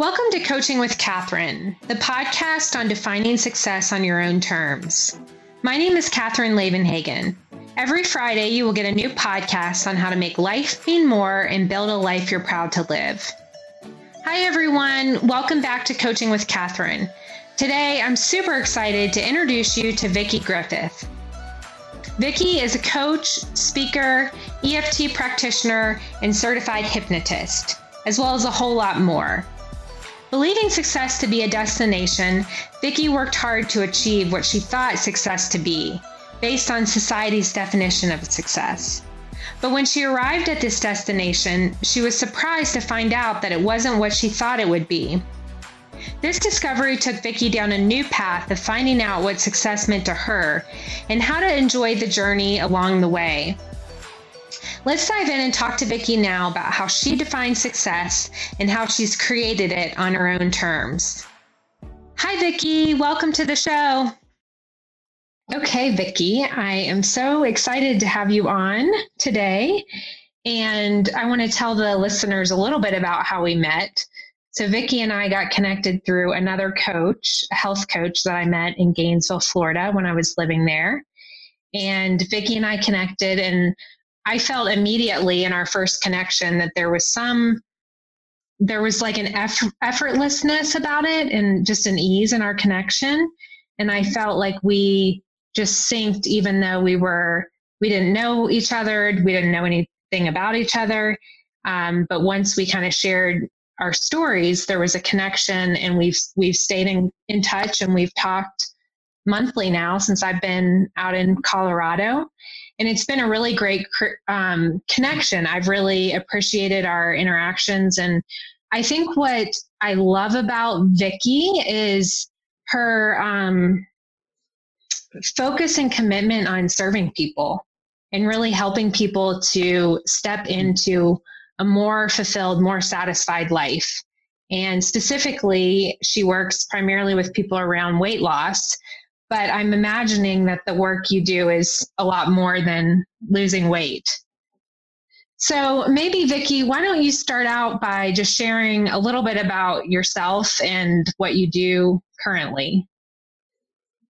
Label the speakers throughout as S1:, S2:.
S1: Welcome to Coaching with Catherine, the podcast on defining success on your own terms. My name is Catherine Lavenhagen. Every Friday, you will get a new podcast on how to make life mean more and build a life you're proud to live. Hi, everyone. Welcome back to Coaching with Catherine. Today, I'm super excited to introduce you to Vicki Griffith. Vicki is a coach, speaker, EFT practitioner, and certified hypnotist, as well as a whole lot more. Believing success to be a destination, Vicki worked hard to achieve what she thought success to be, based on society's definition of success. But when she arrived at this destination, she was surprised to find out that it wasn't what she thought it would be. This discovery took Vicki down a new path of finding out what success meant to her and how to enjoy the journey along the way. Let's dive in and talk to Vicki now about how she defines success and how she's created it on her own terms. Hi, Vicki. Welcome to the show. Okay, Vicki, I am so excited to have you on today. And I want to tell the listeners a little bit about how we met. So Vicki and I got connected through another coach, a health coach that I met in Gainesville, Florida when I was living there. And Vicki and I connected and I felt immediately in our first connection that there was some there was like an eff- effortlessness about it and just an ease in our connection and I felt like we just synced even though we were we didn't know each other, we didn't know anything about each other. Um, but once we kind of shared our stories, there was a connection, and we've we've stayed in, in touch, and we've talked monthly now since I've been out in Colorado, and it's been a really great um, connection. I've really appreciated our interactions, and I think what I love about Vicki is her um, focus and commitment on serving people and really helping people to step into a more fulfilled, more satisfied life. And specifically, she works primarily with people around weight loss. But I'm imagining that the work you do is a lot more than losing weight. So maybe, Vicki, why don't you start out by just sharing a little bit about yourself and what you do currently?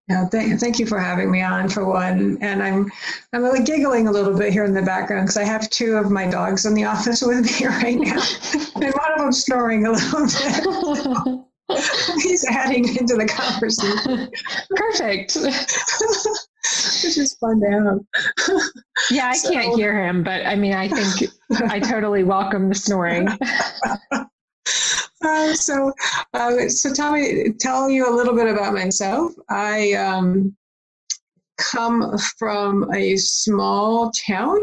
S2: Yeah, thank, thank you for having me on for one. And I'm I'm really giggling a little bit here in the background because I have two of my dogs in the office with me right now, and one of them snoring a little bit. He's adding into the conversation.
S1: Perfect.
S2: Which is fun to have.
S1: Yeah, I so, can't hear him, but I mean, I think I totally welcome the snoring.
S2: Uh, so, uh, so tell me, tell you a little bit about myself. I um, come from a small town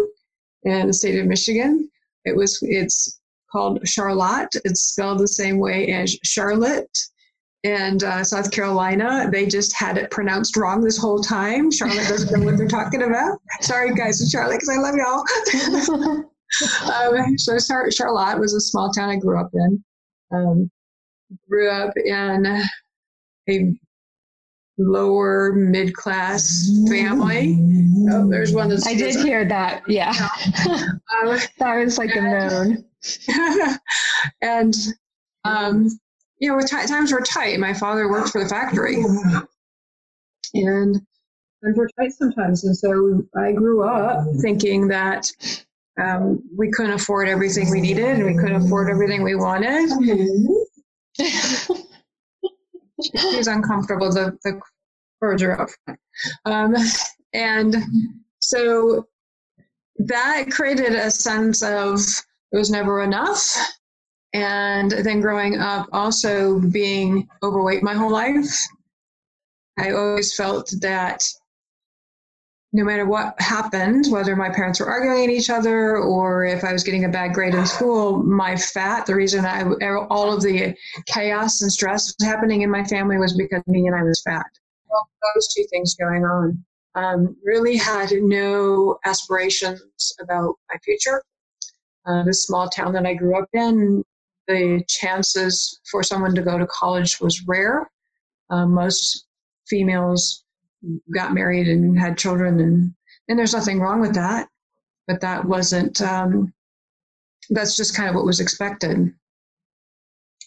S2: in the state of Michigan. It was, it's called Charlotte. It's spelled the same way as Charlotte. And uh, South Carolina, they just had it pronounced wrong this whole time. Charlotte doesn't know what they're talking about. Sorry, guys, it's Charlotte, because I love y'all. um, so Charlotte was a small town I grew up in. Um, grew up in a lower mid class family. Oh, there's one that's.
S1: I did hear that. Yeah, um, that was like a known.
S2: and um, you know, t- times were tight. My father worked for the factory, and times were tight sometimes. And so I grew up thinking that um, we couldn't afford everything we needed and we couldn't afford everything we wanted. She's uncomfortable. The, the cords are up. Um, and so that created a sense of it was never enough. And then growing up, also being overweight my whole life, I always felt that no matter what happened, whether my parents were arguing at each other or if I was getting a bad grade in school, my fat, the reason I, all of the chaos and stress was happening in my family was because me and I was fat. Those two things going on. Um, really had no aspirations about my future. Uh, the small town that I grew up in, the chances for someone to go to college was rare. Uh, most females got married and had children and and there's nothing wrong with that but that wasn't um, that's just kind of what was expected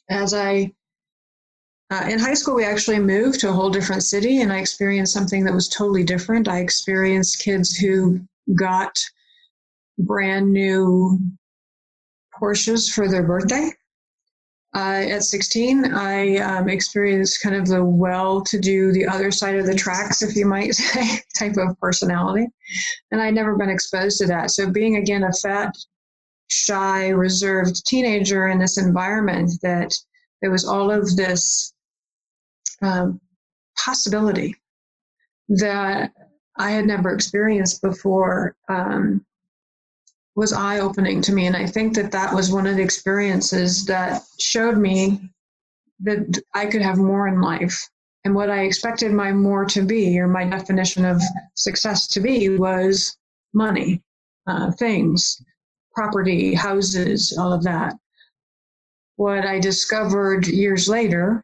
S2: as I uh, in high school, we actually moved to a whole different city, and I experienced something that was totally different. I experienced kids who got brand new Porsches for their birthday. Uh, at 16, I um, experienced kind of the well to do, the other side of the tracks, if you might say, type of personality. And I'd never been exposed to that. So, being again a fat, shy, reserved teenager in this environment, that there was all of this um, possibility that I had never experienced before um, was eye opening to me. And I think that that was one of the experiences that showed me that I could have more in life. And what I expected my more to be, or my definition of success to be, was money, uh, things, property, houses, all of that. What I discovered years later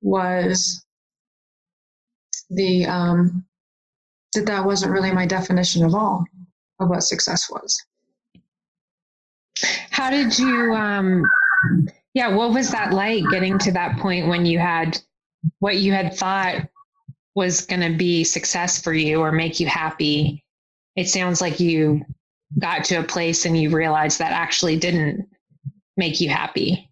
S2: was the um, that that wasn't really my definition of all of what success was.
S1: How did you? Um, yeah, what was that like getting to that point when you had what you had thought was going to be success for you or make you happy? It sounds like you got to a place and you realized that actually didn't make you happy.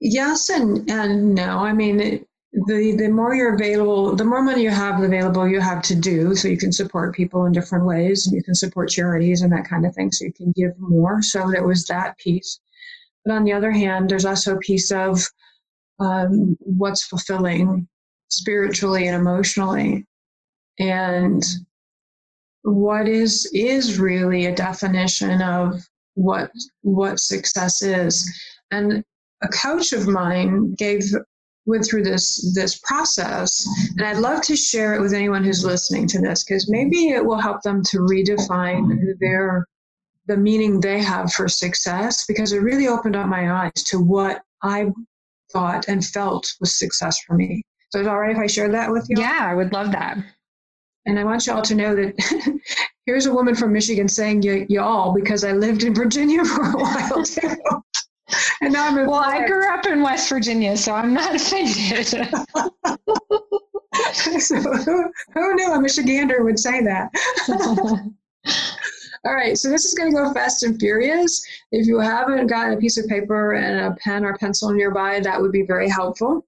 S2: Yes and and no. I mean, it, the the more you're available, the more money you have available, you have to do. So you can support people in different ways, and you can support charities and that kind of thing. So you can give more. So there was that piece. But on the other hand, there's also a piece of um, what's fulfilling spiritually and emotionally, and what is is really a definition of what what success is. And a coach of mine gave went through this this process and i'd love to share it with anyone who's listening to this because maybe it will help them to redefine their the meaning they have for success because it really opened up my eyes to what i thought and felt was success for me. So it's all right if i share that with you
S1: yeah i would love that.
S2: And i want you all to know that here's a woman from michigan saying y'all because i lived in virginia for a while too
S1: and now I'm well, I grew up in West Virginia, so I'm not offended. so,
S2: who, who knew a Michigander would say that? All right, so this is going to go fast and furious. If you haven't got a piece of paper and a pen or pencil nearby, that would be very helpful.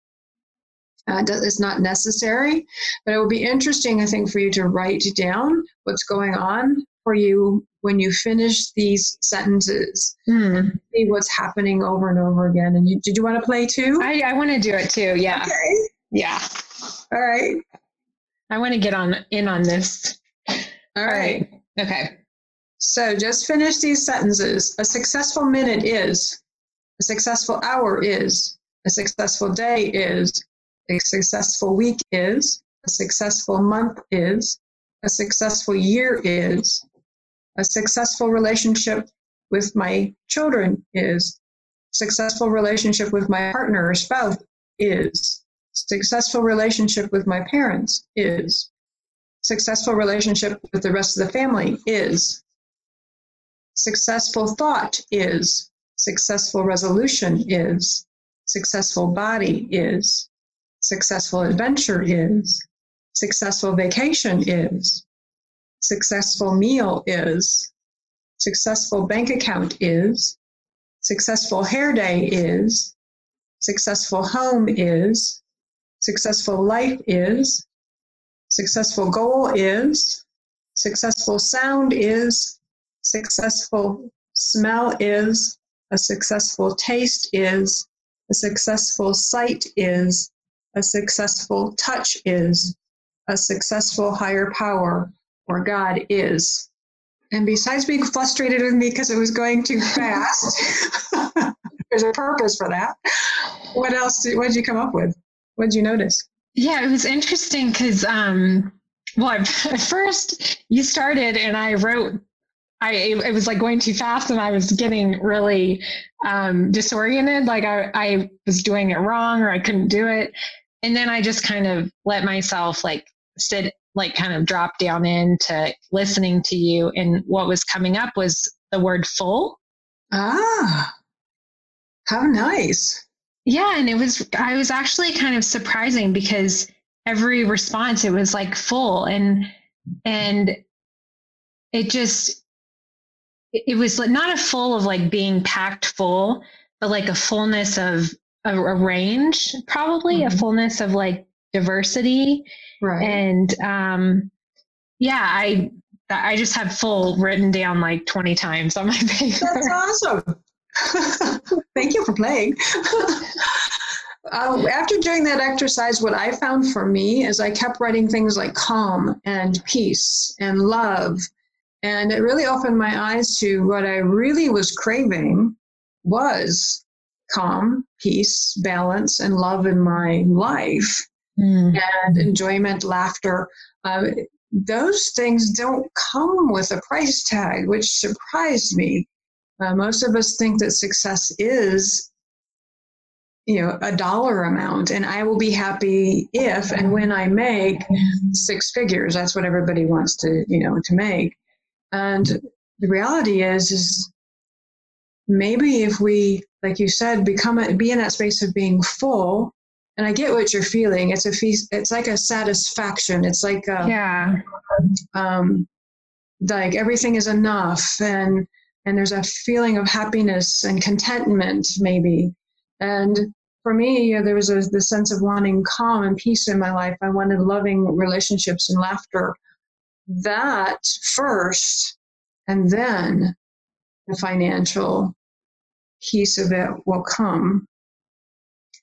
S2: Uh, it's not necessary, but it will be interesting, I think, for you to write down what's going on for you when you finish these sentences mm. see what's happening over and over again. And you, did you want to play too?
S1: I, I want to do it too yeah.
S2: Okay.
S1: yeah.
S2: All right.
S1: I want to get on in on this.
S2: All right.
S1: right. Okay.
S2: So just finish these sentences. A successful minute is a successful hour is a successful day is a successful week is a successful month is a successful year is a successful relationship with my children is successful relationship with my partner or spouse is successful relationship with my parents is successful relationship with the rest of the family is successful thought is successful resolution is successful body is successful adventure is successful vacation is successful meal is, successful bank account is, successful hair day is, successful home is, successful life is, successful goal is, successful sound is, successful smell is, a successful taste is, a successful sight is, a successful touch is, a successful higher power or God is. And besides being frustrated with me because it was going too fast, there's a purpose for that. What else? Did, what did you come up with? What did you notice?
S1: Yeah, it was interesting because, um, well, at first you started and I wrote I it was like going too fast and I was getting really um, disoriented. Like I, I was doing it wrong or I couldn't do it. And then I just kind of let myself like sit like kind of drop down into listening to you. And what was coming up was the word full.
S2: Ah, how nice.
S1: Yeah, and it was I was actually kind of surprising because every response it was like full and and it just it was not a full of like being packed full, but like a fullness of a, a range, probably mm-hmm. a fullness of like diversity.
S2: Right.
S1: And um yeah, I I just have full written down like 20 times on my paper.
S2: That's awesome. Thank you for playing. uh, after doing that exercise, what I found for me is I kept writing things like calm and peace and love. And it really opened my eyes to what I really was craving was calm, peace, balance, and love in my life mm. and enjoyment, laughter. Uh, those things don't come with a price tag, which surprised me. Uh, most of us think that success is, you know, a dollar amount, and I will be happy if and when I make six figures. That's what everybody wants to, you know, to make. And the reality is, is maybe if we, like you said, become a, be in that space of being full and I get what you're feeling. It's a feast. It's like a satisfaction. It's like a,
S1: yeah,
S2: um, like everything is enough, and and there's a feeling of happiness and contentment, maybe. And for me, you know, there was a, the sense of wanting calm and peace in my life. I wanted loving relationships and laughter. That first, and then the financial piece of it will come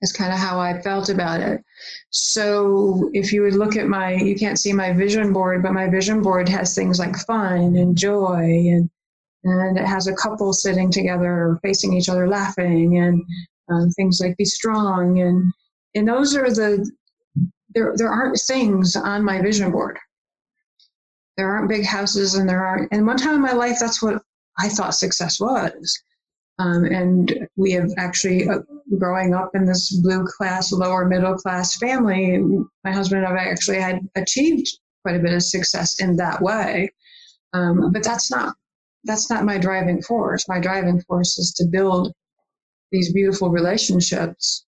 S2: is kind of how I felt about it. So if you would look at my, you can't see my vision board, but my vision board has things like fun and joy and and it has a couple sitting together facing each other laughing and um, things like be strong and and those are the there there aren't things on my vision board there aren't big houses and there aren't and one time in my life that's what i thought success was um, and we have actually, uh, growing up in this blue class, lower middle class family, my husband and I actually had achieved quite a bit of success in that way. Um, but that's not that's not my driving force. My driving force is to build these beautiful relationships.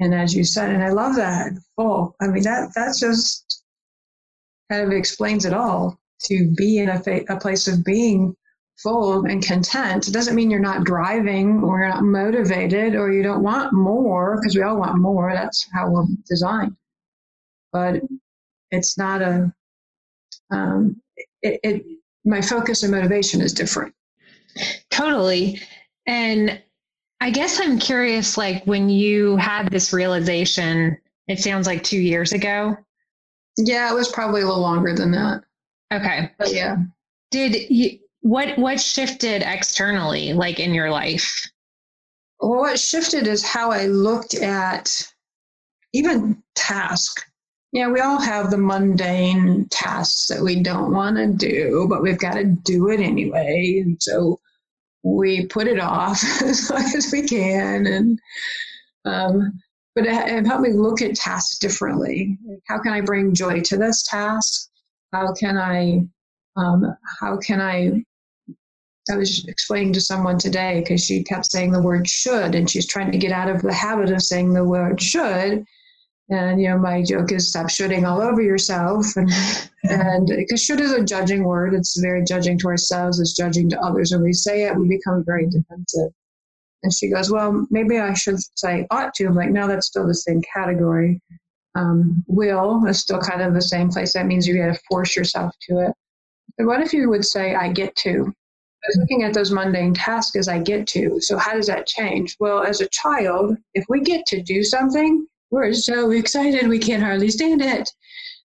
S2: And as you said, and I love that full. I mean that that just kind of explains it all. To be in a, fa- a place of being full and content. It doesn't mean you're not driving or you're not motivated or you don't want more because we all want more. That's how we're designed. But it's not a, um, it, it, my focus and motivation is different.
S1: Totally. And I guess I'm curious, like when you had this realization, it sounds like two years ago.
S2: Yeah, it was probably a little longer than that.
S1: Okay.
S2: But yeah.
S1: Did you, what what shifted externally like in your life?
S2: Well what shifted is how i looked at even task. Yeah we all have the mundane tasks that we don't want to do but we've got to do it anyway and so we put it off as long as we can and um, but it, it helped me look at tasks differently. How can i bring joy to this task? How can i um, how can I I was explaining to someone today because she kept saying the word should, and she's trying to get out of the habit of saying the word should. And you know, my joke is stop shooting all over yourself, and and because should is a judging word, it's very judging to ourselves, it's judging to others. When we say it, we become very defensive. And she goes, well, maybe I should say ought to. I'm like, no, that's still the same category. Um, will is still kind of the same place. That means you got to force yourself to it. But what if you would say, I get to? Looking at those mundane tasks as I get to. So how does that change? Well, as a child, if we get to do something, we're so excited we can't hardly stand it.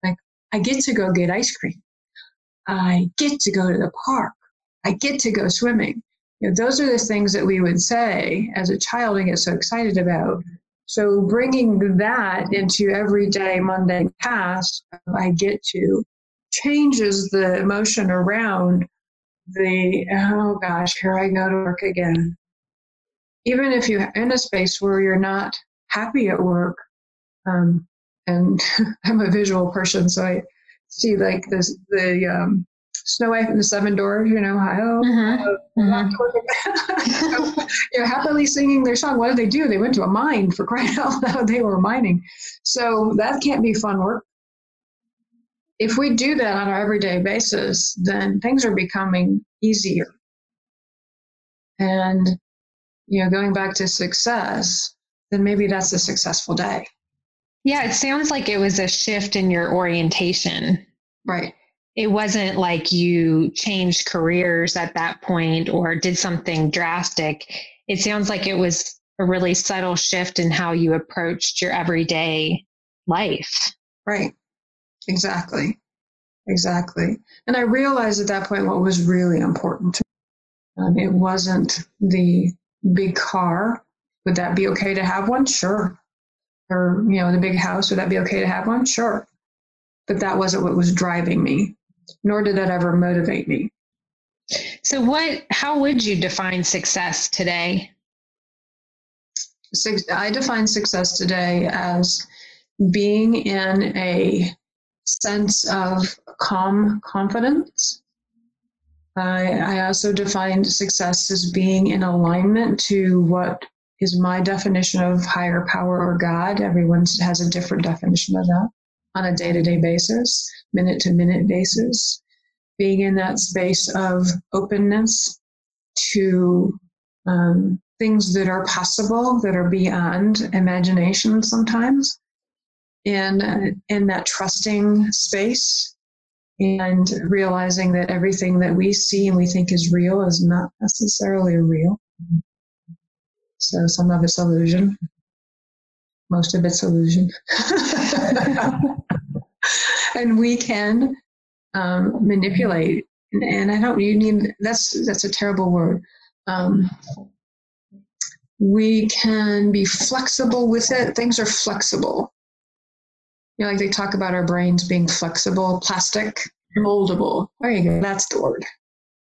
S2: Like I get to go get ice cream. I get to go to the park. I get to go swimming. You know, those are the things that we would say as a child and get so excited about. So bringing that into everyday mundane tasks I get to changes the emotion around the oh gosh, here I go to work again. Even if you're in a space where you're not happy at work, um, and I'm a visual person, so I see like this the um, Snow White and the Seven Dwarfs, you know, oh, mm-hmm. mm-hmm. so, you know, happily singing their song. What did they do? They went to a mine for crying out loud. They were mining. So that can't be fun work. If we do that on our everyday basis, then things are becoming easier. And, you know, going back to success, then maybe that's a successful day.
S1: Yeah, it sounds like it was a shift in your orientation.
S2: Right.
S1: It wasn't like you changed careers at that point or did something drastic. It sounds like it was a really subtle shift in how you approached your everyday life.
S2: Right. Exactly. Exactly. And I realized at that point what was really important to me. Um, it wasn't the big car. Would that be okay to have one? Sure or you know the big house would that be okay to have one sure but that wasn't what was driving me nor did that ever motivate me
S1: so what how would you define success today
S2: i define success today as being in a sense of calm confidence I, I also define success as being in alignment to what is my definition of higher power or God. Everyone has a different definition of that on a day to day basis, minute to minute basis. Being in that space of openness to um, things that are possible, that are beyond imagination sometimes, and uh, in that trusting space and realizing that everything that we see and we think is real is not necessarily real. So some of it's illusion, most of it's illusion. and we can um, manipulate. And, and, I don't. You need. That's that's a terrible word. Um, we can be flexible with it. Things are flexible. You know, like they talk about our brains being flexible, plastic, moldable. There you go. That's the word.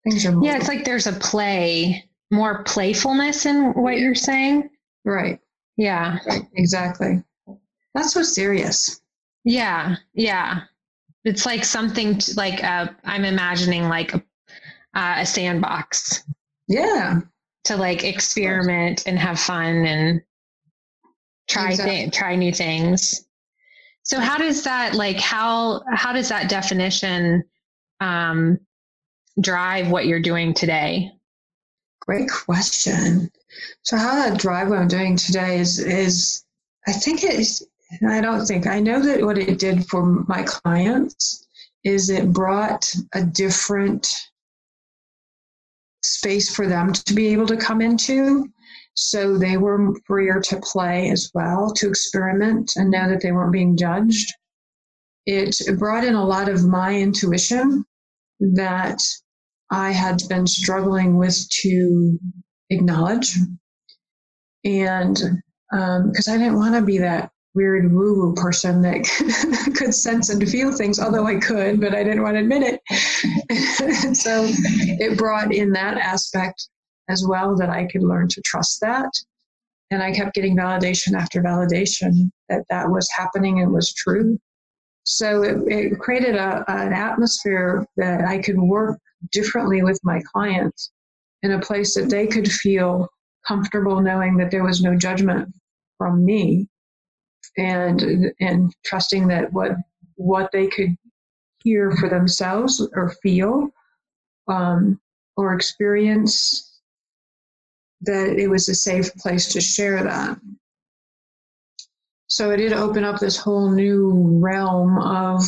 S1: Things are. Moldable. Yeah, it's like there's a play more playfulness in what you're saying.
S2: Right.
S1: Yeah.
S2: Right. Exactly. That's so serious.
S1: Yeah. Yeah. It's like something to, like uh, I'm imagining like a, uh, a sandbox.
S2: Yeah.
S1: To like experiment and have fun and try exactly. th- try new things. So how does that like how how does that definition um, drive what you're doing today?
S2: Great question. So how that drive what I'm doing today is is I think it is I don't think I know that what it did for my clients is it brought a different space for them to be able to come into. So they were freer to play as well, to experiment and know that they weren't being judged. It brought in a lot of my intuition that I had been struggling with to acknowledge. And because um, I didn't want to be that weird woo woo person that could sense and feel things, although I could, but I didn't want to admit it. so it brought in that aspect as well that I could learn to trust that. And I kept getting validation after validation that that was happening and was true. So it, it created a, an atmosphere that I could work differently with my clients in a place that they could feel comfortable knowing that there was no judgment from me and and trusting that what what they could hear for themselves or feel um, or experience that it was a safe place to share that so it did open up this whole new realm of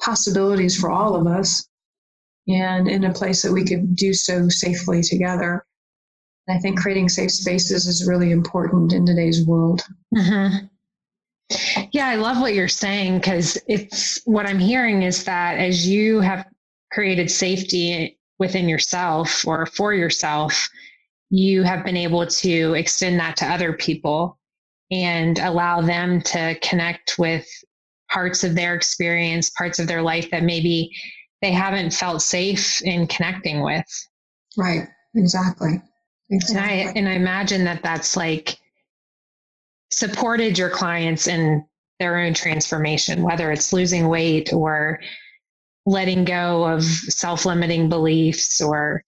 S2: possibilities for all of us and in a place that we could do so safely together. I think creating safe spaces is really important in today's world.
S1: Mm-hmm. Yeah, I love what you're saying because it's what I'm hearing is that as you have created safety within yourself or for yourself, you have been able to extend that to other people and allow them to connect with parts of their experience, parts of their life that maybe they haven't felt safe in connecting with.
S2: Right. Exactly.
S1: exactly. And I and I imagine that that's like supported your clients in their own transformation, whether it's losing weight or letting go of self-limiting beliefs or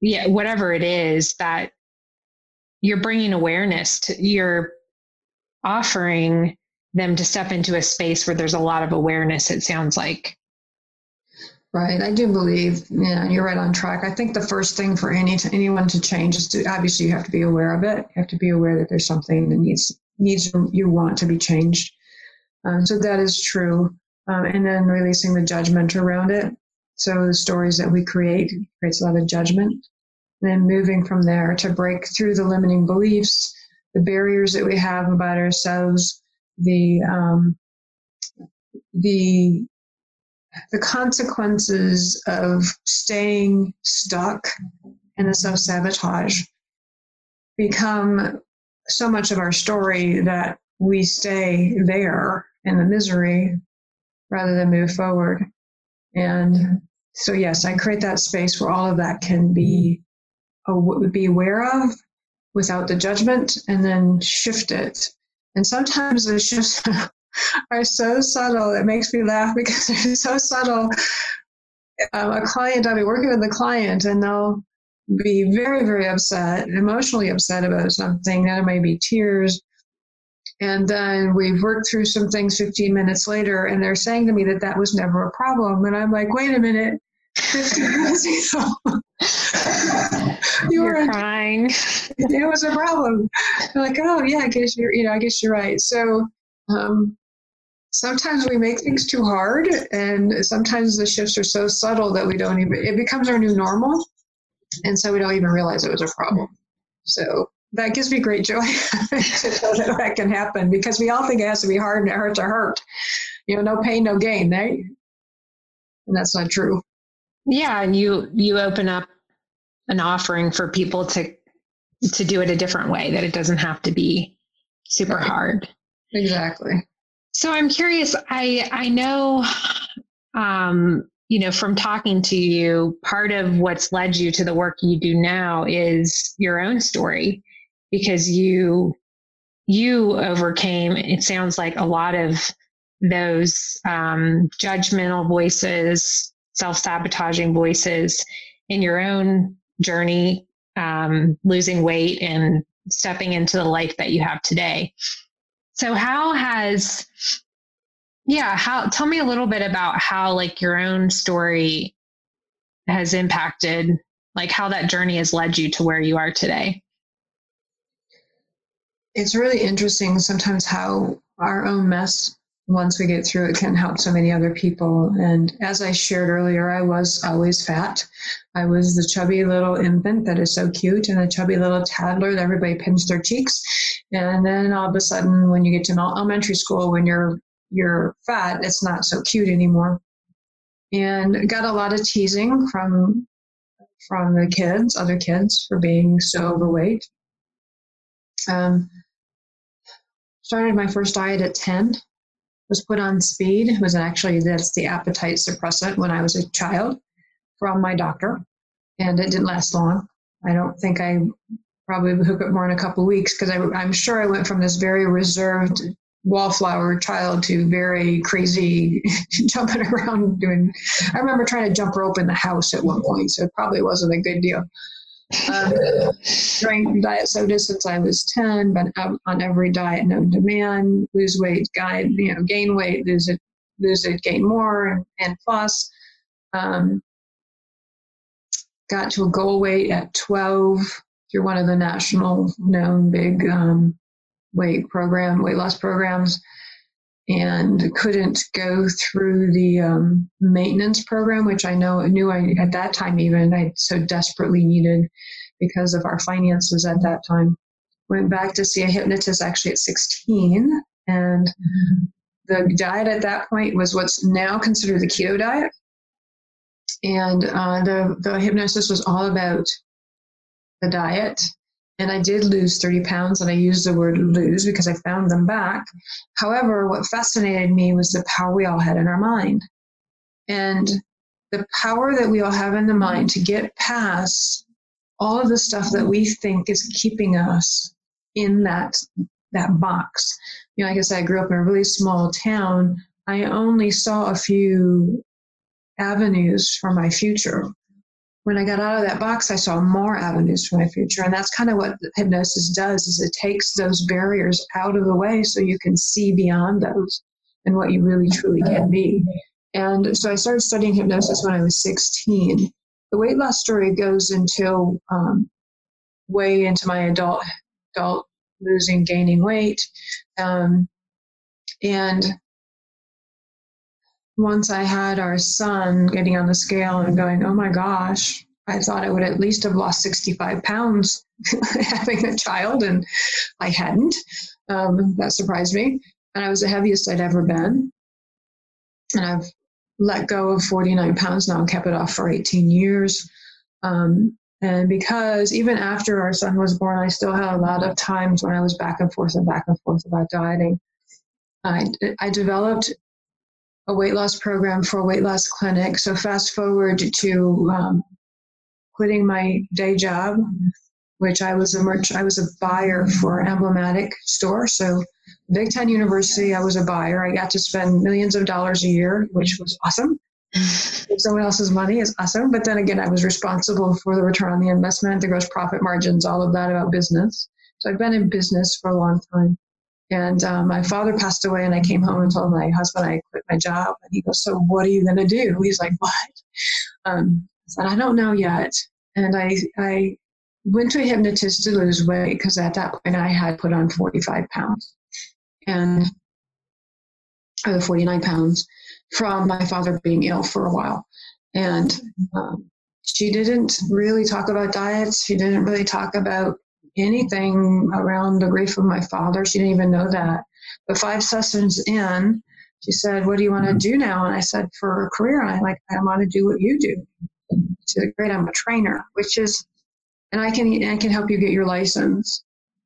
S1: yeah whatever it is that you're bringing awareness to you're offering them to step into a space where there's a lot of awareness it sounds like
S2: Right. I do believe, yeah, you're right on track. I think the first thing for any to, anyone to change is to obviously you have to be aware of it. You have to be aware that there's something that needs needs you want to be changed. Um, so that is true. Um, and then releasing the judgment around it. So the stories that we create creates a lot of judgment. And then moving from there to break through the limiting beliefs, the barriers that we have about ourselves, the um, the the consequences of staying stuck in the self sabotage become so much of our story that we stay there in the misery rather than move forward. And so, yes, I create that space where all of that can be be aware of without the judgment, and then shift it. And sometimes the shifts are so subtle. It makes me laugh because they're so subtle. Um, a client, I'll be working with a client and they'll be very, very upset, emotionally upset about something. There may be tears. And then we've worked through some things 15 minutes later, and they're saying to me that that was never a problem. And I'm like, wait a minute, 15 minutes ago.
S1: you were crying.
S2: It was a problem. I'm like, oh yeah, I guess you're, you know, I guess you're right. So, um, sometimes we make things too hard and sometimes the shifts are so subtle that we don't even it becomes our new normal and so we don't even realize it was a problem so that gives me great joy to know that that can happen because we all think it has to be hard and it hurts to hurt. You know no pain no gain right? And that's not true.
S1: Yeah and you you open up an offering for people to to do it a different way that it doesn't have to be super right. hard.
S2: Exactly.
S1: So I'm curious. I I know, um, you know, from talking to you, part of what's led you to the work you do now is your own story, because you you overcame. It sounds like a lot of those um, judgmental voices, self sabotaging voices in your own journey, um, losing weight and stepping into the life that you have today. So how has yeah, how tell me a little bit about how like your own story has impacted like how that journey has led you to where you are today.
S2: It's really interesting sometimes how our own mess once we get through it can help so many other people. And as I shared earlier, I was always fat. I was the chubby little infant that is so cute and the chubby little toddler that everybody pins their cheeks. And then all of a sudden, when you get to elementary school, when you're you're fat, it's not so cute anymore. And got a lot of teasing from from the kids, other kids, for being so overweight. Um, started my first diet at 10 was put on speed. It was actually that's the appetite suppressant when I was a child from my doctor, and it didn't last long. I don't think I probably hook it more in a couple of weeks because I'm sure I went from this very reserved wallflower child to very crazy jumping around doing. I remember trying to jump rope in the house at one point, so it probably wasn't a good deal. Um, drank diet soda since I was 10, but on every diet known to man, lose weight, guide, you know, gain weight, lose it, lose it, gain more, and, and plus. Um, got to a goal weight at 12 through one of the national known big um, weight program, weight loss programs and couldn't go through the um, maintenance program, which I know knew I at that time even I so desperately needed because of our finances at that time. Went back to see a hypnotist actually at 16, and the diet at that point was what's now considered the keto diet. And uh, the the hypnosis was all about the diet and I did lose 30 pounds, and I use the word lose because I found them back. However, what fascinated me was the power we all had in our mind. And the power that we all have in the mind to get past all of the stuff that we think is keeping us in that that box. You know, like I said, I grew up in a really small town. I only saw a few avenues for my future. When I got out of that box, I saw more avenues for my future. And that's kind of what hypnosis does is it takes those barriers out of the way so you can see beyond those and what you really truly can be. And so I started studying hypnosis when I was 16. The weight loss story goes until um, way into my adult adult losing, gaining weight. Um, and once I had our son getting on the scale and going, oh my gosh, I thought I would at least have lost 65 pounds having a child, and I hadn't. Um, that surprised me. And I was the heaviest I'd ever been. And I've let go of 49 pounds now and kept it off for 18 years. Um, and because even after our son was born, I still had a lot of times when I was back and forth and back and forth about dieting. I, I developed a weight loss program for a weight loss clinic. So fast forward to um, quitting my day job, which I was a merch, I was a buyer for emblematic store. So Big Ten University, I was a buyer. I got to spend millions of dollars a year, which was awesome. someone else's money is awesome. But then again, I was responsible for the return on the investment, the gross profit margins, all of that about business. So I've been in business for a long time. And um, my father passed away, and I came home and told my husband I quit my job. And he goes, "So what are you going to do?" He's like, "What?" Um, I said, "I don't know yet." And I I went to a hypnotist to lose weight because at that point I had put on 45 pounds, and or 49 pounds from my father being ill for a while. And um, she didn't really talk about diets. She didn't really talk about anything around the grief of my father. She didn't even know that. But five sessions in, she said, What do you want to do now? And I said, For a career. And I like, I want to do what you do. She said, Great, I'm a trainer, which is, and I can, I can help you get your license.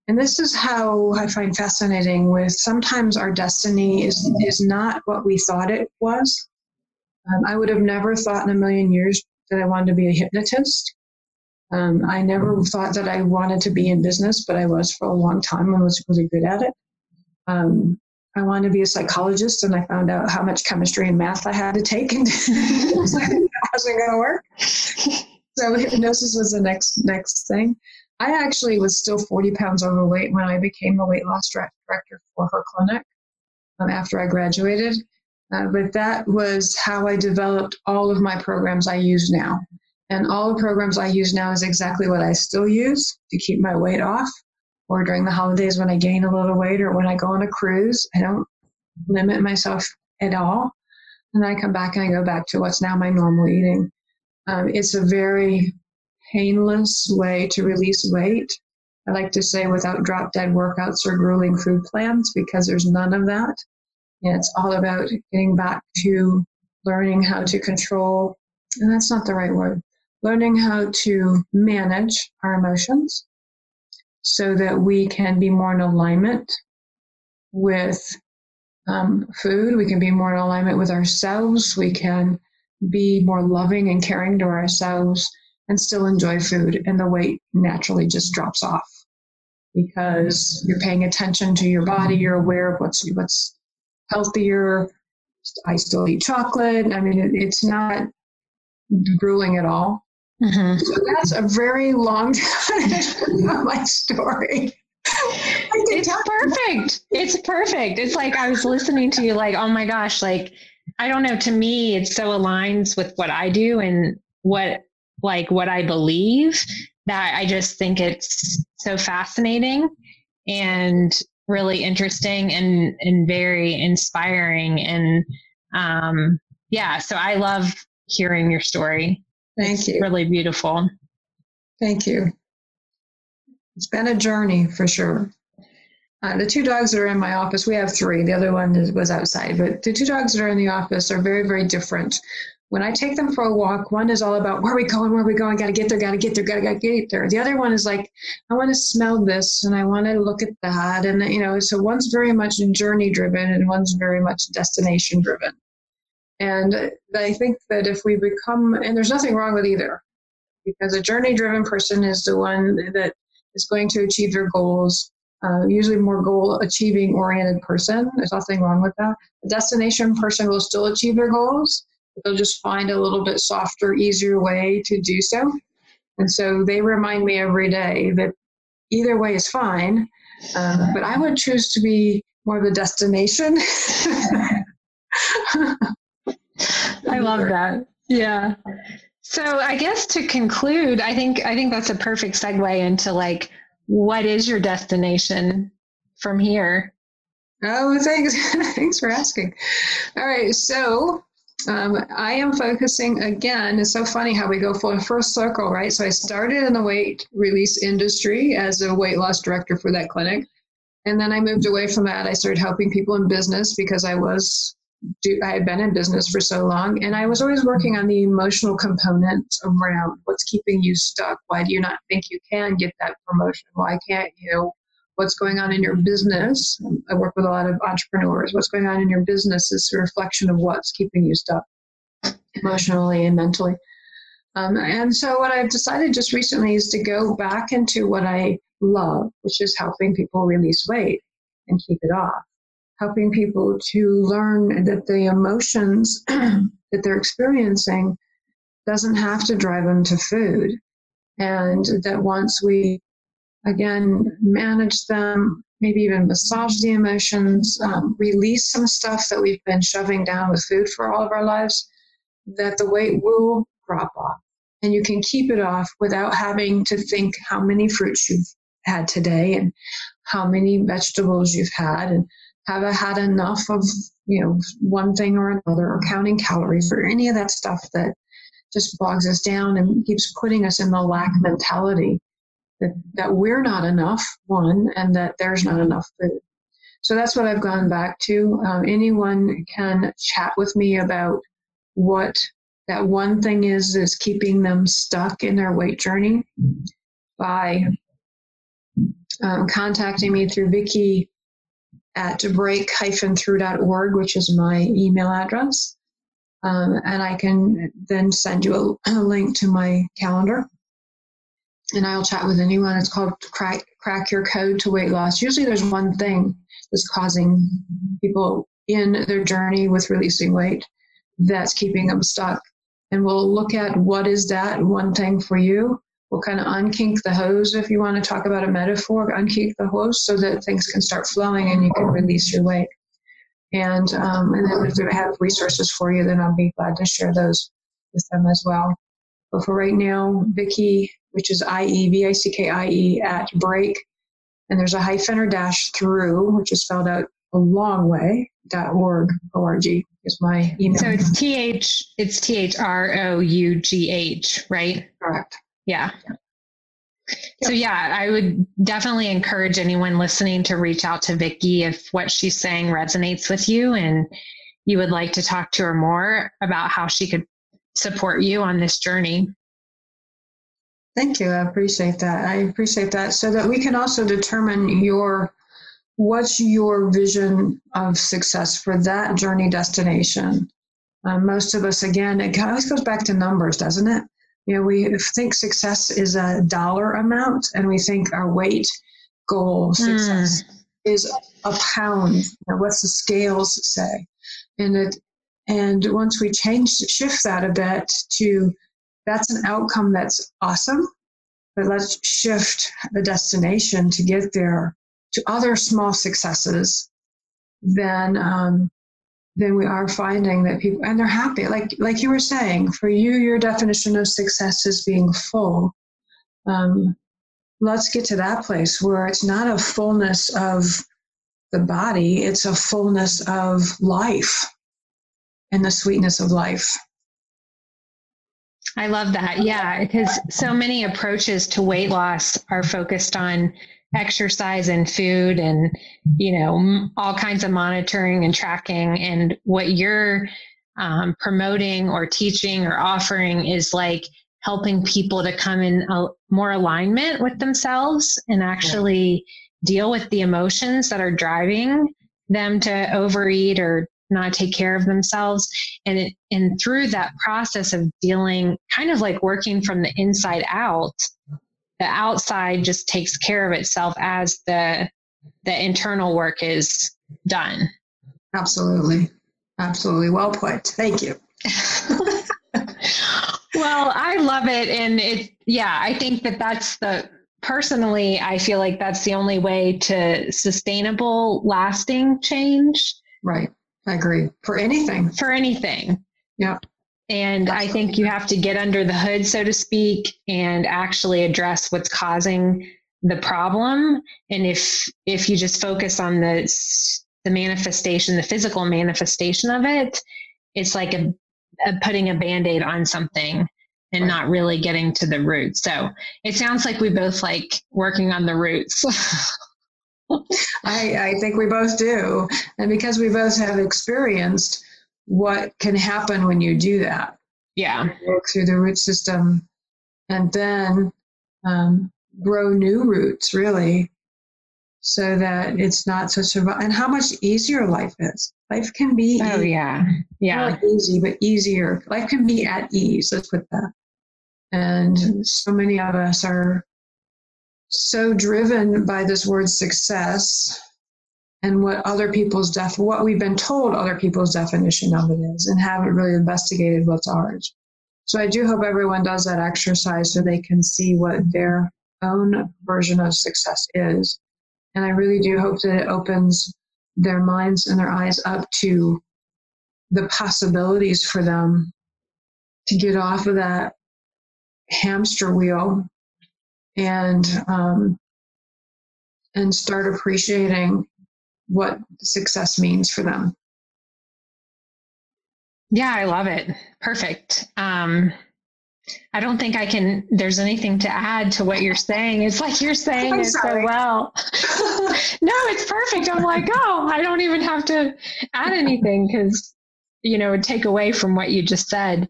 S2: And this is how I find fascinating with sometimes our destiny is, is not what we thought it was. Um, I would have never thought in a million years that I wanted to be a hypnotist. Um, I never thought that I wanted to be in business, but I was for a long time and was really good at it. Um, I wanted to be a psychologist, and I found out how much chemistry and math I had to take, and it wasn't going to work. So hypnosis was the next next thing. I actually was still 40 pounds overweight when I became the weight loss director for her clinic um, after I graduated. Uh, but that was how I developed all of my programs I use now. And all the programs I use now is exactly what I still use to keep my weight off, or during the holidays when I gain a little weight, or when I go on a cruise. I don't limit myself at all. And I come back and I go back to what's now my normal eating. Um, it's a very painless way to release weight. I like to say without drop dead workouts or grueling food plans because there's none of that. And it's all about getting back to learning how to control, and that's not the right word, learning how to manage our emotions so that we can be more in alignment with um, food. We can be more in alignment with ourselves. We can be more loving and caring to ourselves and still enjoy food. And the weight naturally just drops off because you're paying attention to your body. You're aware of what's, what's healthier. I still eat chocolate. I mean, it's not grueling at all. Mm-hmm. So that's a very long time of my story.
S1: It's perfect. It's perfect. It's like I was listening to you, like, oh my gosh, like, I don't know. To me, it so aligns with what I do and what, like, what I believe that I just think it's so fascinating and really interesting and, and very inspiring. And, um, yeah, so I love hearing your story.
S2: Thank
S1: it's
S2: you.
S1: Really beautiful.
S2: Thank you. It's been a journey for sure. Uh, the two dogs that are in my office, we have three. The other one is, was outside, but the two dogs that are in the office are very, very different. When I take them for a walk, one is all about where are we going, where are we going, got to get there, got to get there, got to get there. The other one is like, I want to smell this and I want to look at that. And, you know, so one's very much journey driven and one's very much destination driven. And I think that if we become, and there's nothing wrong with either, because a journey driven person is the one that is going to achieve their goals, uh, usually more goal achieving oriented person. There's nothing wrong with that. A destination person will still achieve their goals, They'll just find a little bit softer, easier way to do so. And so they remind me every day that either way is fine, um, but I would choose to be more of a destination.
S1: Love that. Yeah. So I guess to conclude, I think I think that's a perfect segue into like what is your destination from here?
S2: Oh, thanks. thanks for asking. All right. So um, I am focusing again. It's so funny how we go full first circle, right? So I started in the weight release industry as a weight loss director for that clinic. And then I moved away from that. I started helping people in business because I was I had been in business for so long, and I was always working on the emotional component around what's keeping you stuck. Why do you not think you can get that promotion? Why can't you? What's going on in your business? I work with a lot of entrepreneurs. What's going on in your business is a reflection of what's keeping you stuck emotionally and mentally. Um, and so, what I've decided just recently is to go back into what I love, which is helping people release weight and keep it off helping people to learn that the emotions that they're experiencing doesn't have to drive them to food. And that once we, again, manage them, maybe even massage the emotions, um, release some stuff that we've been shoving down with food for all of our lives, that the weight will drop off. And you can keep it off without having to think how many fruits you've had today and how many vegetables you've had and have I had enough of you know one thing or another or counting calories or any of that stuff that just bogs us down and keeps putting us in the lack mentality that, that we're not enough one and that there's not enough food. So that's what i've gone back to. Um, anyone can chat with me about what that one thing is is keeping them stuck in their weight journey by um, contacting me through Vickie at break-through.org, which is my email address. Um, and I can then send you a, a, link to my calendar. And I'll chat with anyone. It's called crack, crack Your Code to Weight Loss. Usually there's one thing that's causing people in their journey with releasing weight that's keeping them stuck. And we'll look at what is that one thing for you We'll kind of unkink the hose, if you want to talk about a metaphor, unkink the hose so that things can start flowing and you can release your weight. And, um, and then if they have resources for you, then I'll be glad to share those with them as well. But for right now, Vickie, which is I-E, V-I-C-K-I-E at break, and there's a hyphen or dash through, which is spelled out a long way, dot org, O-R-G is my email.
S1: So it's T-H, it's T-H-R-O-U-G-H, right?
S2: Correct.
S1: Yeah. So yeah, I would definitely encourage anyone listening to reach out to Vicki if what she's saying resonates with you and you would like to talk to her more about how she could support you on this journey.
S2: Thank you. I appreciate that. I appreciate that so that we can also determine your what's your vision of success for that journey destination. Um, most of us, again, it always goes back to numbers, doesn't it? You know, we think success is a dollar amount, and we think our weight goal success mm. is a pound. You know, what's the scales say? And it, and once we change shift that a bit to that's an outcome that's awesome, but let's shift the destination to get there to other small successes. Then um, then we are finding that people and they're happy. Like like you were saying for you your definition of success is being full. Um, let's get to that place where it's not a fullness of the body it's a fullness of life and the sweetness of life.
S1: I love that. Yeah, because so many approaches to weight loss are focused on exercise and food and you know all kinds of monitoring and tracking and what you're um, promoting or teaching or offering is like helping people to come in a, more alignment with themselves and actually yeah. deal with the emotions that are driving them to overeat or not take care of themselves and it, and through that process of dealing kind of like working from the inside out the outside just takes care of itself as the the internal work is done.
S2: Absolutely. Absolutely. Well put. Thank you.
S1: well, I love it. And it, yeah, I think that that's the, personally, I feel like that's the only way to sustainable, lasting change.
S2: Right. I agree. For anything.
S1: For anything.
S2: Yeah.
S1: And Absolutely. I think you have to get under the hood, so to speak, and actually address what's causing the problem. And if if you just focus on the the manifestation, the physical manifestation of it, it's like a, a putting a band-aid on something and right. not really getting to the root. So it sounds like we both like working on the roots.
S2: I, I think we both do. And because we both have experienced what can happen when you do that.
S1: Yeah.
S2: Work through the root system and then um, grow new roots, really, so that it's not such a and how much easier life is. Life can be
S1: oh yeah yeah
S2: not easy but easier. Life can be at ease. Let's put that. And so many of us are so driven by this word success and what other people's def what we've been told other people's definition of it is and haven't really investigated what's ours. So I do hope everyone does that exercise so they can see what their own version of success is. And I really do hope that it opens their minds and their eyes up to the possibilities for them to get off of that hamster wheel and um, and start appreciating what success means for them.
S1: Yeah, I love it. Perfect. Um, I don't think I can. There's anything to add to what you're saying. It's like you're saying I'm it sorry. so well. no, it's perfect. I'm like, oh, I don't even have to add anything because you know, take away from what you just said.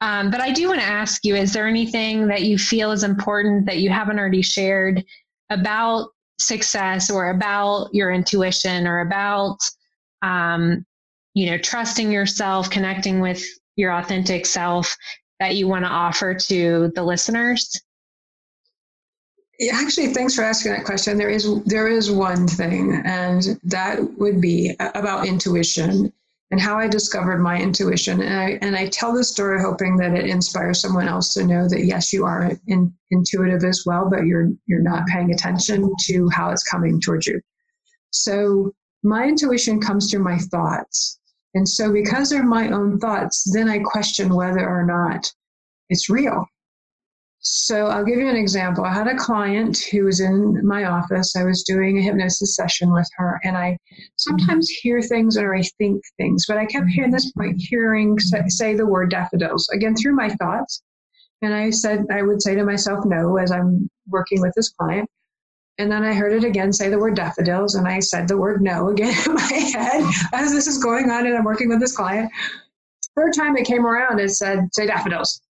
S1: Um, but I do want to ask you: Is there anything that you feel is important that you haven't already shared about success, or about your intuition, or about um, you know, trusting yourself, connecting with your authentic self that you want to offer to the listeners?
S2: Yeah, actually, thanks for asking that question. There is there is one thing, and that would be about intuition and how I discovered my intuition. And I and I tell this story hoping that it inspires someone else to know that yes, you are in, intuitive as well, but you're you're not paying attention to how it's coming towards you. So my intuition comes through my thoughts. And so, because they're my own thoughts, then I question whether or not it's real. So, I'll give you an example. I had a client who was in my office. I was doing a hypnosis session with her, and I sometimes mm-hmm. hear things or I think things, but I kept hearing this mm-hmm. point, hearing mm-hmm. say the word daffodils again through my thoughts. And I said, I would say to myself, no, as I'm working with this client. And then I heard it again say the word daffodils, and I said the word no again in my head as this is going on, and I'm working with this client. Third time it came around, it said, say daffodils.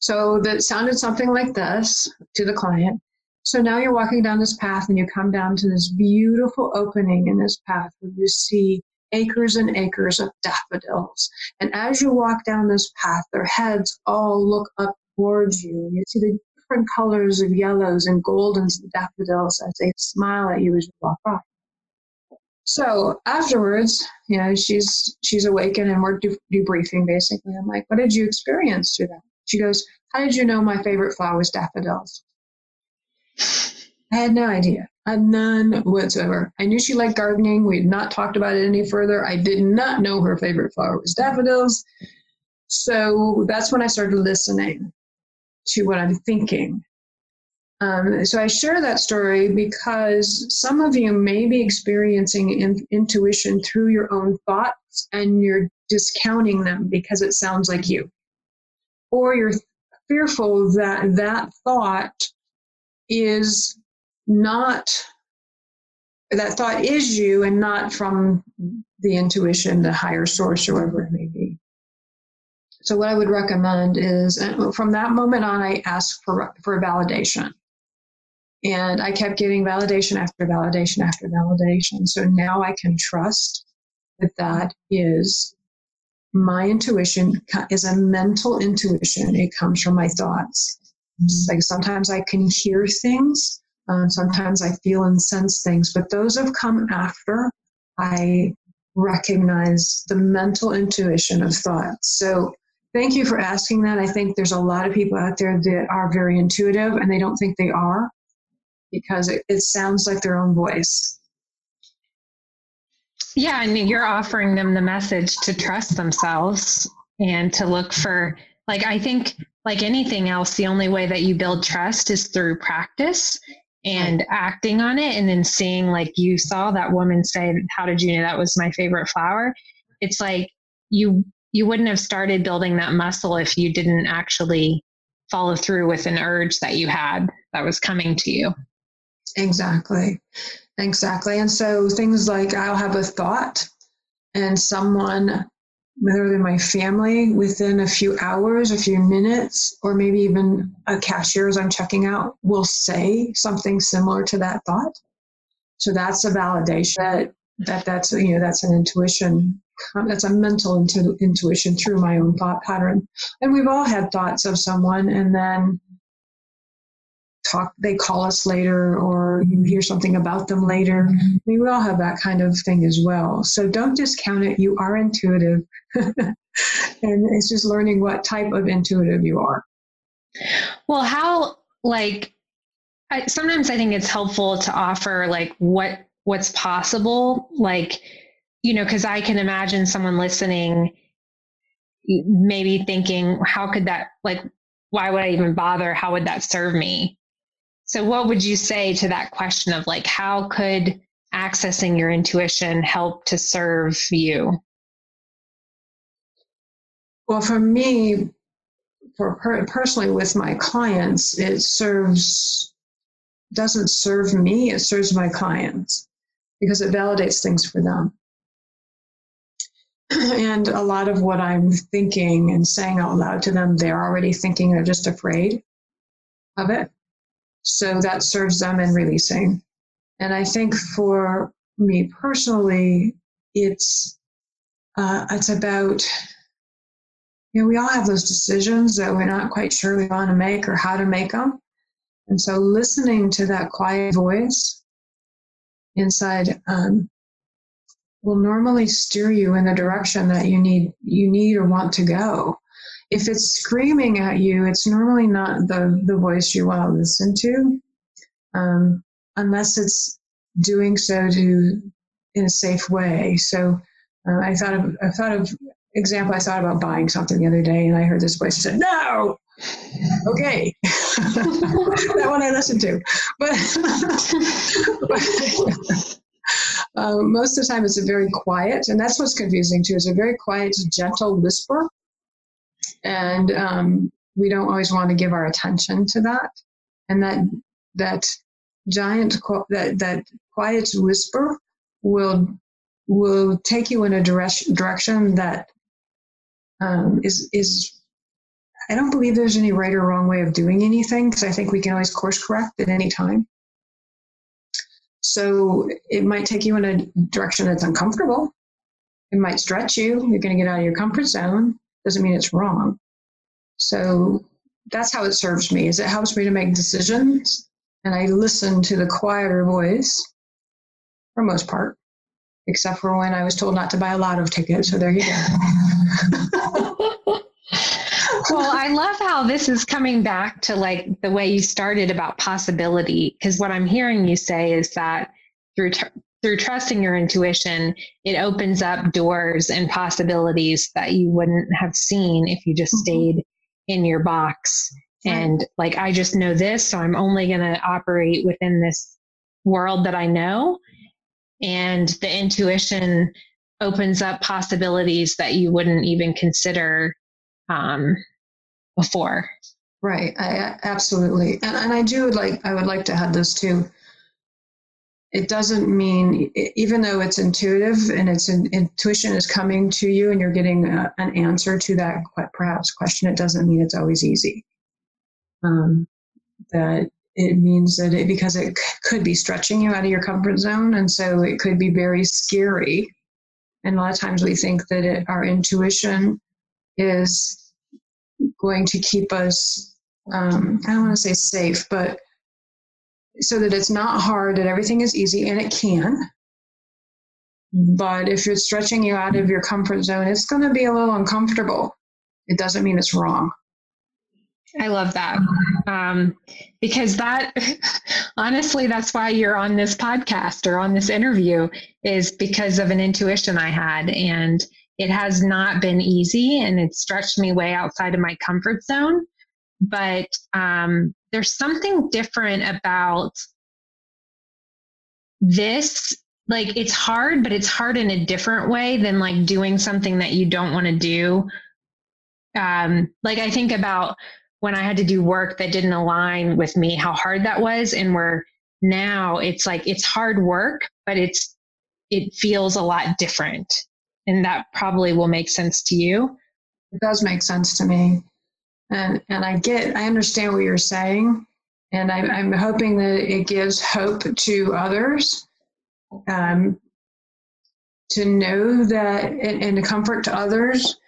S2: So that sounded something like this to the client. So now you're walking down this path, and you come down to this beautiful opening in this path where you see acres and acres of daffodils. And as you walk down this path, their heads all look up towards you. You see the different colors of yellows and goldens and daffodils as they smile at you as you walk by. So afterwards, you know, she's she's awakened and we're debriefing basically. I'm like, what did you experience through that? She goes, how did you know my favorite flower was daffodils? I had no idea. I had none whatsoever. I knew she liked gardening. We had not talked about it any further. I did not know her favorite flower was daffodils. So that's when I started listening to what I'm thinking. Um, so I share that story because some of you may be experiencing in, intuition through your own thoughts and you're discounting them because it sounds like you. Or you're fearful that that thought is not, that thought is you and not from the intuition, the higher source, or whatever it may be. So what I would recommend is from that moment on, I asked for, for validation. And I kept getting validation after validation after validation. So now I can trust that that is my intuition is a mental intuition. It comes from my thoughts. Like sometimes I can hear things, um, sometimes I feel and sense things, but those have come after I recognize the mental intuition of thoughts. So thank you for asking that. I think there's a lot of people out there that are very intuitive and they don't think they are because it, it sounds like their own voice.
S1: Yeah, and you're offering them the message to trust themselves and to look for, like, I think, like anything else, the only way that you build trust is through practice and acting on it and then seeing like you saw that woman say how did you know that was my favorite flower? It's like you you wouldn't have started building that muscle if you didn't actually follow through with an urge that you had that was coming to you.
S2: Exactly exactly and so things like i'll have a thought and someone whether they're my family within a few hours, a few minutes, or maybe even a cashier as I'm checking out will say something similar to that thought. So that's a validation that, that that's you know that's an intuition that's a mental intu- intuition through my own thought pattern. And we've all had thoughts of someone and then talk they call us later or you hear something about them later. We all have that kind of thing as well. So don't discount it. You are intuitive. And it's just learning what type of intuitive you are.
S1: Well how like I, sometimes i think it's helpful to offer like what what's possible. Like you know because i can imagine someone listening maybe thinking how could that like why would i even bother? How would that serve me so, what would you say to that question of like, how could accessing your intuition help to serve you?
S2: Well, for me, for per- personally with my clients, it serves doesn't serve me; it serves my clients because it validates things for them. and a lot of what I'm thinking and saying out loud to them, they're already thinking. They're just afraid of it. So that serves them in releasing. And I think for me personally, it's uh, it's about you know we all have those decisions that we're not quite sure we want to make or how to make them, and so listening to that quiet voice inside um, will normally steer you in the direction that you need you need or want to go if it's screaming at you, it's normally not the, the voice you want to listen to, um, unless it's doing so to in a safe way. So uh, I thought of I thought of example. I thought about buying something the other day, and I heard this voice said, "No." Okay, that one I listened to, but, but um, most of the time it's a very quiet, and that's what's confusing too. It's a very quiet, gentle whisper and um, we don't always want to give our attention to that. And that that giant that that quiet whisper will will take you in a direction direction that um, is is I don't believe there's any right or wrong way of doing anything because I think we can always course correct at any time. So it might take you in a direction that's uncomfortable. It might stretch you. You're going to get out of your comfort zone doesn't mean it's wrong. So that's how it serves me is it helps me to make decisions and I listen to the quieter voice for most part, except for when I was told not to buy a lot of tickets. So there you go.
S1: well, I love how this is coming back to like the way you started about possibility. Because what I'm hearing you say is that through through trusting your intuition, it opens up doors and possibilities that you wouldn't have seen if you just mm-hmm. stayed in your box. Right. And like, I just know this, so I'm only going to operate within this world that I know. And the intuition opens up possibilities that you wouldn't even consider um, before.
S2: Right. I absolutely. And, and I do like, I would like to add this too it doesn't mean even though it's intuitive and it's an, intuition is coming to you and you're getting a, an answer to that perhaps question it doesn't mean it's always easy. Um, that it means that it because it c- could be stretching you out of your comfort zone and so it could be very scary. And a lot of times we think that it, our intuition is going to keep us um, i don't want to say safe but so that it's not hard, that everything is easy, and it can. But if it's stretching you out of your comfort zone, it's going to be a little uncomfortable. It doesn't mean it's wrong.
S1: I love that. Um, because that, honestly, that's why you're on this podcast or on this interview, is because of an intuition I had. And it has not been easy and it stretched me way outside of my comfort zone. But um, there's something different about this. Like, it's hard, but it's hard in a different way than like doing something that you don't want to do. Um, like, I think about when I had to do work that didn't align with me, how hard that was. And where now it's like, it's hard work, but it's, it feels a lot different. And that probably will make sense to you.
S2: It does make sense to me. And, and I get, I understand what you're saying. And I, I'm hoping that it gives hope to others um, to know that, and, and comfort to others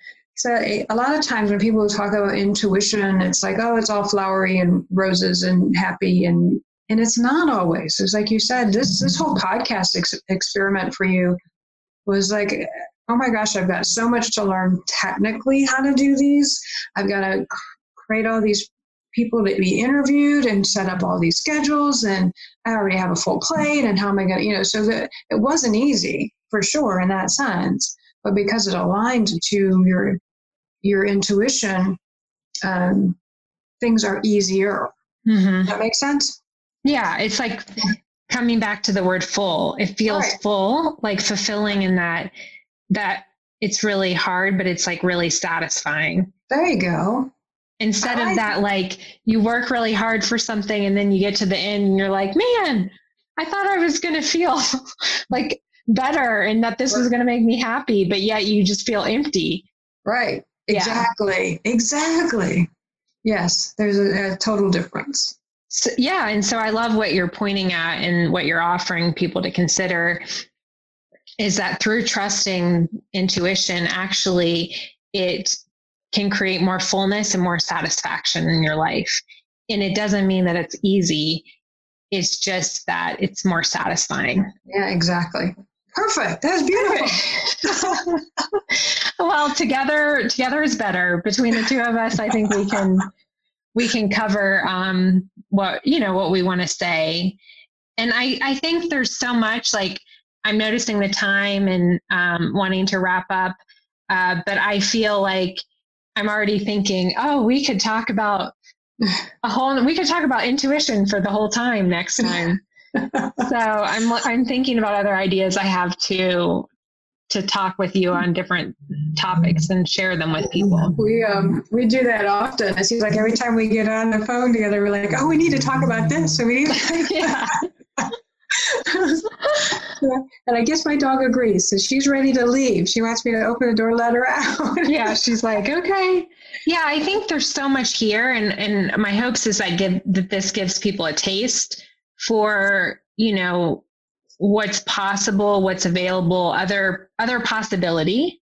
S2: so a lot of times when people talk about intuition, it's like, oh, it's all flowery and roses and happy, and and it's not always. It's like you said, this this whole podcast ex- experiment for you was like, oh my gosh, I've got so much to learn technically how to do these. I've got to create all these people to be interviewed and set up all these schedules, and I already have a full plate, and how am I going to, you know? So that it wasn't easy for sure in that sense but because it aligned to your your intuition, um, things are easier. Mm-hmm. that makes sense?
S1: Yeah, it's like coming back to the word full. It feels right. full, like fulfilling in that that it's really hard, but it's like really satisfying.
S2: There you go.
S1: Instead I, of that, like you work really hard for something and then you get to the end and you're like, man, I thought I was going to feel like better and that this right. was going to make me happy, but yet you just feel empty.
S2: Right. Exactly. Yeah. Exactly. Yes, there's a, a total difference.
S1: So, yeah, and so I love what you're pointing at and what you're offering people to consider is that through trusting intuition, actually, it can create more fullness and more satisfaction in your life. And it doesn't mean that it's easy, it's just that it's more satisfying.
S2: Yeah, exactly. Perfect. That's beautiful.
S1: well, together together is better. Between the two of us, I think we can we can cover um, what you know what we want to say. And I I think there's so much like I'm noticing the time and um, wanting to wrap up, uh, but I feel like I'm already thinking, oh, we could talk about a whole we could talk about intuition for the whole time next time so I'm I'm thinking about other ideas I have to to talk with you on different topics and share them with people.
S2: We um we do that often. It seems like every time we get on the phone together, we're like, oh, we need to talk about this. So we need yeah. and I guess my dog agrees. So she's ready to leave. She wants me to open the door, let her out.
S1: yeah, she's like, okay. Yeah, I think there's so much here, and and my hopes is I give that this gives people a taste for you know what's possible what's available other other possibility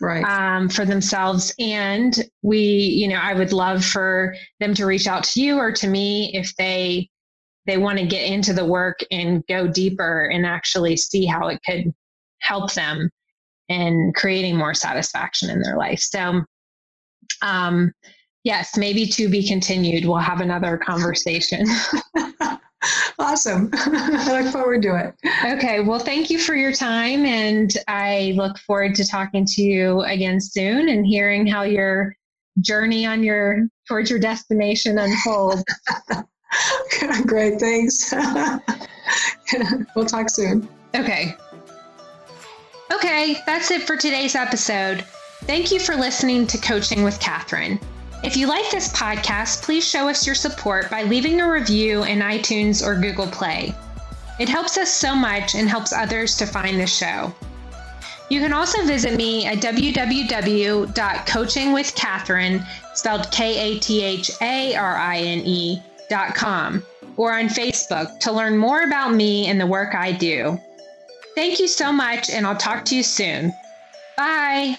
S2: right
S1: um, for themselves and we you know i would love for them to reach out to you or to me if they they want to get into the work and go deeper and actually see how it could help them in creating more satisfaction in their life so um yes maybe to be continued we'll have another conversation
S2: awesome. I look forward to it.
S1: Okay. Well, thank you for your time. And I look forward to talking to you again soon and hearing how your journey on your towards your destination unfolds.
S2: Great. Thanks. we'll talk soon.
S1: Okay. Okay. That's it for today's episode. Thank you for listening to Coaching with Katharine. If you like this podcast, please show us your support by leaving a review in iTunes or Google Play. It helps us so much and helps others to find the show. You can also visit me at www.coachingwithkatharine, spelled K A T H A R I N E, dot com, or on Facebook to learn more about me and the work I do. Thank you so much, and I'll talk to you soon. Bye.